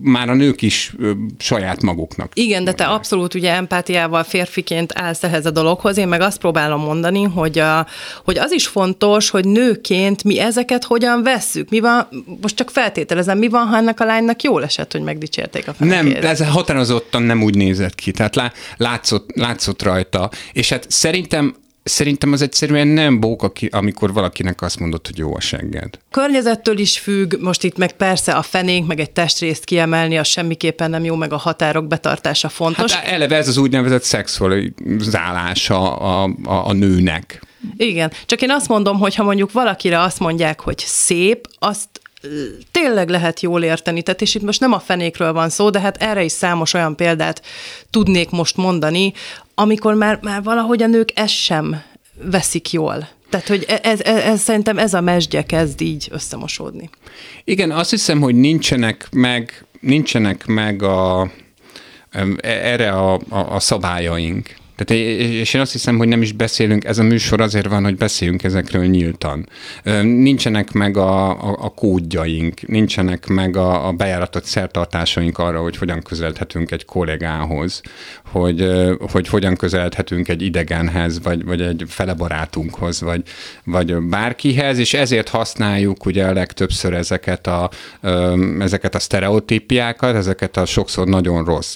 már a nők is ö, saját maguknak. Igen, de te abszolút ugye empátiával férfiként állsz ehhez a dologhoz, én meg azt próbálom mondani, hogy, a, hogy az is fontos, hogy nőként mi ezeket hogyan vesszük. Mi van, most csak feltételezem, mi van, ha ennek a lánynak jól esett, hogy megdicsérték a fenekét? Nem, ez határozottan nem úgy nézett ki, tehát látszott, látszott rajta, és hát szerintem Szerintem az egyszerűen nem bók, amikor valakinek azt mondod, hogy jó a segged. Környezettől is függ, most itt meg persze a fenénk, meg egy testrészt kiemelni, az semmiképpen nem jó, meg a határok betartása fontos. Hát eleve ez az úgynevezett szexualizálása a, a, a nőnek. Igen, csak én azt mondom, hogy ha mondjuk valakire azt mondják, hogy szép, azt tényleg lehet jól érteni, tehát és itt most nem a fenékről van szó, de hát erre is számos olyan példát tudnék most mondani, amikor már, már valahogy a nők ezt sem veszik jól. Tehát, hogy e- ez, ez, ez szerintem ez a mesdje kezd így összemosódni. Igen, azt hiszem, hogy nincsenek meg, nincsenek meg a, erre a, a, a szabályaink. Tehát, és én azt hiszem, hogy nem is beszélünk, ez a műsor azért van, hogy beszéljünk ezekről nyíltan. Nincsenek meg a, a, a kódjaink, nincsenek meg a, a bejáratott szertartásaink arra, hogy hogyan közelhetünk egy kollégához, hogy, hogy hogyan közeledhetünk egy idegenhez, vagy, vagy egy felebarátunkhoz, vagy, vagy bárkihez, és ezért használjuk ugye a legtöbbször ezeket a, ezeket a sztereotípiákat, ezeket a sokszor nagyon rossz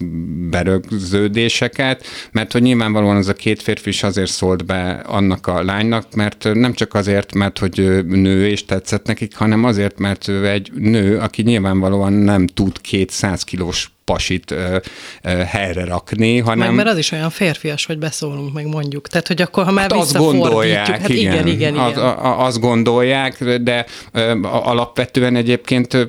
berögződéseket, mert hogy nyilvánvalóan az a két férfi is azért szólt be annak a lánynak, mert nem csak azért, mert hogy nő és tetszett nekik, hanem azért, mert ő egy nő, aki nyilvánvalóan nem tud 200 kilós pasit ö, ö, helyre rakni, hanem... Meg mert az is olyan férfias, hogy beszólunk, meg mondjuk. Tehát, hogy akkor, ha már hát azt gondolják, hát igen, igen, igen, igen. Az, a, azt gondolják, de ö, alapvetően egyébként ö,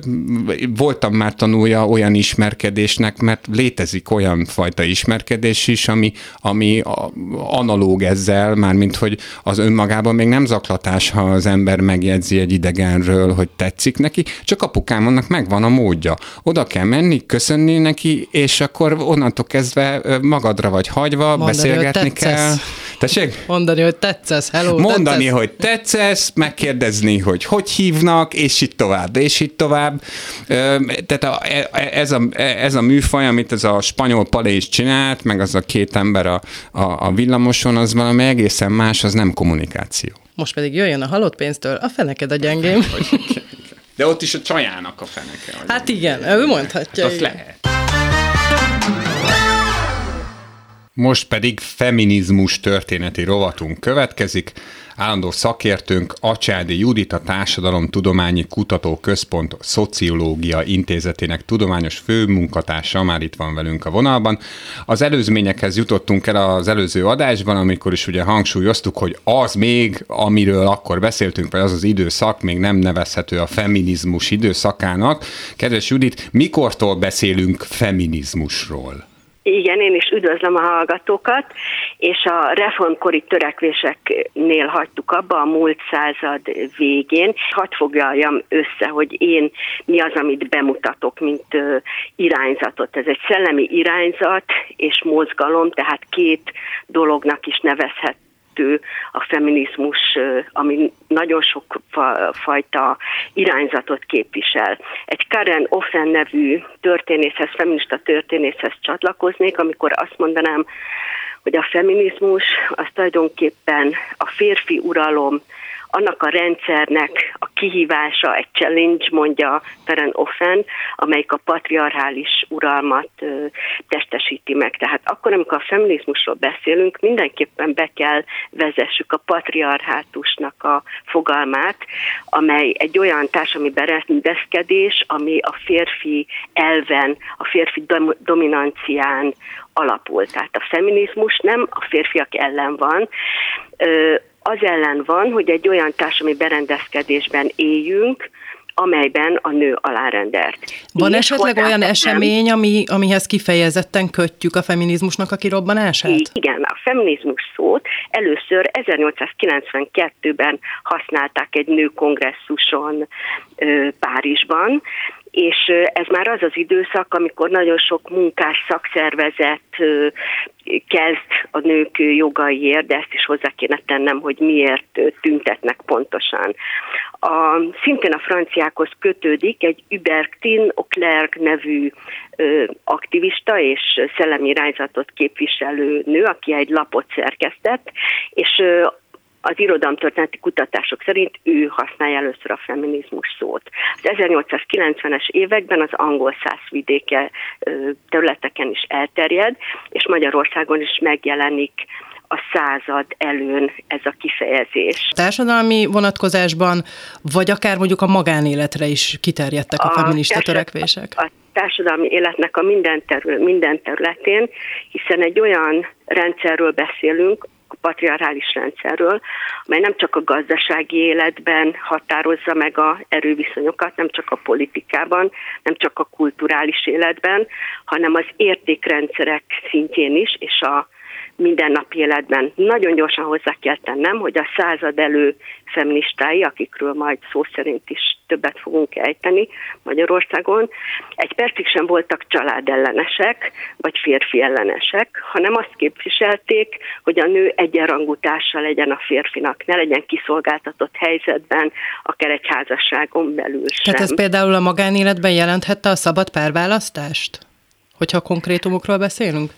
voltam már tanulja olyan ismerkedésnek, mert létezik olyan fajta ismerkedés is, ami, ami analóg ezzel, mármint, hogy az önmagában még nem zaklatás, ha az ember megjegyzi egy idegenről, hogy tetszik neki, csak apukám annak megvan a módja. Oda kell menni, köszönni neki, és akkor onnantól kezdve magadra vagy hagyva, Mondani, beszélgetni kell. Tessék? Mondani, hogy tetszesz, hello, Mondani, tetszesz. hogy tetszesz, megkérdezni, hogy hogy hívnak, és így tovább, és így tovább. Tehát a, e, e, ez, a, e, ez a műfaj, amit ez a spanyol palé is csinált, meg az a két ember a, a, a villamoson, az valami egészen más, az nem kommunikáció. Most pedig jöjjön a halott pénztől, a feneked a gyengém. De ott is a csajának a feneke. Hát igen, ő mondhatja. Hát azt lehet. Most pedig feminizmus történeti rovatunk következik. Állandó szakértőnk Acsádi Judit, a Társadalomtudományi Kutatóközpont Szociológia Intézetének tudományos főmunkatársa már itt van velünk a vonalban. Az előzményekhez jutottunk el az előző adásban, amikor is ugye hangsúlyoztuk, hogy az még, amiről akkor beszéltünk, vagy az az időszak még nem nevezhető a feminizmus időszakának. Kedves Judit, mikortól beszélünk feminizmusról? Igen, én is üdvözlöm a hallgatókat, és a reformkori törekvéseknél hagytuk abba a múlt század végén. Hadd foglaljam össze, hogy én mi az, amit bemutatok, mint irányzatot. Ez egy szellemi irányzat és mozgalom, tehát két dolognak is nevezhet kettő a feminizmus, ami nagyon sok fajta irányzatot képvisel. Egy Karen Offen nevű történészhez, feminista történészhez csatlakoznék, amikor azt mondanám, hogy a feminizmus az tulajdonképpen a férfi uralom, annak a rendszernek a kihívása, egy challenge, mondja Feren Offen, amelyik a patriarchális uralmat ö, testesíti meg. Tehát akkor, amikor a feminizmusról beszélünk, mindenképpen be kell vezessük a patriarhátusnak a fogalmát, amely egy olyan társadalmi berendezkedés, ami a férfi elven, a férfi dominancián alapul. Tehát a feminizmus nem a férfiak ellen van, az ellen van, hogy egy olyan társadalmi berendezkedésben éljünk, amelyben a nő alárendelt. Van és esetleg olyan esemény, ami, amihez kifejezetten kötjük a feminizmusnak a kirobbanását? Igen, a feminizmus szót először 1892-ben használták egy nőkongresszuson Párizsban, és ez már az az időszak, amikor nagyon sok munkás szakszervezet kezd a nők jogaiért, de ezt is hozzá kéne tennem, hogy miért tüntetnek pontosan. A, szintén a franciákhoz kötődik egy Hubertine Auclerc nevű ö, aktivista és szellemi irányzatot képviselő nő, aki egy lapot szerkesztett, és ö, az irodalomtörténeti kutatások szerint ő használja először a feminizmus szót. Az 1890-es években az angol száz vidéke területeken is elterjed, és Magyarországon is megjelenik a század előn ez a kifejezés. Társadalmi vonatkozásban, vagy akár mondjuk a magánéletre is kiterjedtek a, a feminista törekvések? A társadalmi életnek a minden, terül, minden területén, hiszen egy olyan rendszerről beszélünk, patriarchális rendszerről, amely nem csak a gazdasági életben határozza meg a erőviszonyokat, nem csak a politikában, nem csak a kulturális életben, hanem az értékrendszerek szintjén is, és a mindennapi életben. Nagyon gyorsan hozzá kell tennem, hogy a század elő feministái, akikről majd szó szerint is többet fogunk ejteni Magyarországon, egy percig sem voltak családellenesek, vagy férfi ellenesek, hanem azt képviselték, hogy a nő egyenrangú társa legyen a férfinak, ne legyen kiszolgáltatott helyzetben, akár egy házasságon belül sem. Tehát ez például a magánéletben jelenthette a szabad párválasztást? Hogyha konkrétumokról beszélünk?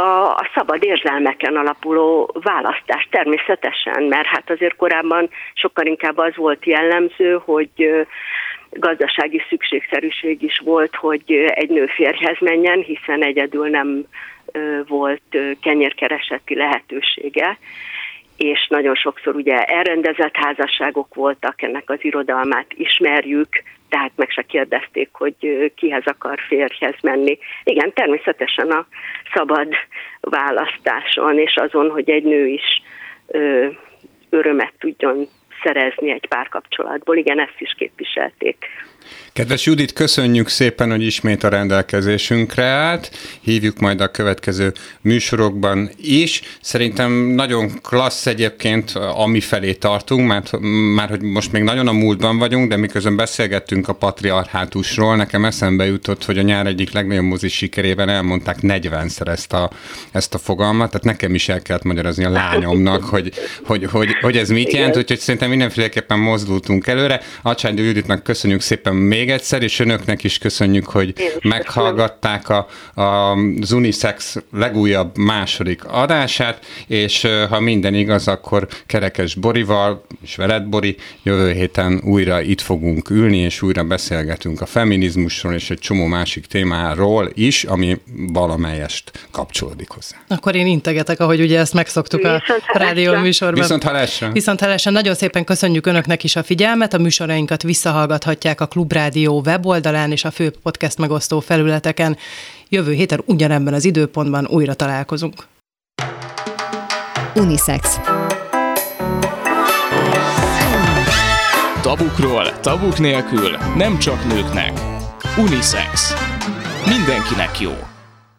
A, a szabad érzelmeken alapuló választás természetesen, mert hát azért korábban sokkal inkább az volt jellemző, hogy gazdasági szükségszerűség is volt, hogy egy nő férjhez menjen, hiszen egyedül nem volt kenyérkereseti lehetősége és nagyon sokszor ugye elrendezett házasságok voltak, ennek az irodalmát ismerjük, tehát meg se kérdezték, hogy kihez akar férjhez menni. Igen, természetesen a szabad választáson, és azon, hogy egy nő is ö, örömet tudjon szerezni egy párkapcsolatból. Igen, ezt is képviselték. Kedves Judit, köszönjük szépen, hogy ismét a rendelkezésünkre állt. Hívjuk majd a következő műsorokban is. Szerintem nagyon klassz egyébként, ami felé tartunk, mert már hogy most még nagyon a múltban vagyunk, de miközben beszélgettünk a patriarhátusról, nekem eszembe jutott, hogy a nyár egyik legnagyobb mozi sikerében elmondták 40-szer ezt a, ezt a fogalmat, tehát nekem is el kellett magyarázni a lányomnak, hogy, hogy, hogy, hogy ez mit jelent, úgyhogy szerintem mindenféleképpen mozdultunk előre. Acsány Juditnak köszönjük szépen még egyszer, és önöknek is köszönjük, hogy meghallgatták a, a, az Unisex legújabb második adását, és ha minden igaz, akkor Kerekes Borival, és veled Bori, jövő héten újra itt fogunk ülni, és újra beszélgetünk a feminizmusról, és egy csomó másik témáról is, ami valamelyest kapcsolódik hozzá. Akkor én integetek, ahogy ugye ezt megszoktuk a rádió műsorban. Viszont hallásra. Viszont hallásra. Nagyon szépen köszönjük Önöknek is a figyelmet, a műsorainkat visszahallgathatják a Klubrádió weboldalán és a fő podcast megosztó felületeken. Jövő héten ugyanebben az időpontban újra találkozunk. Unisex. Tabukról, tabuk nélkül, nem csak nőknek. Unisex. Mindenkinek jó.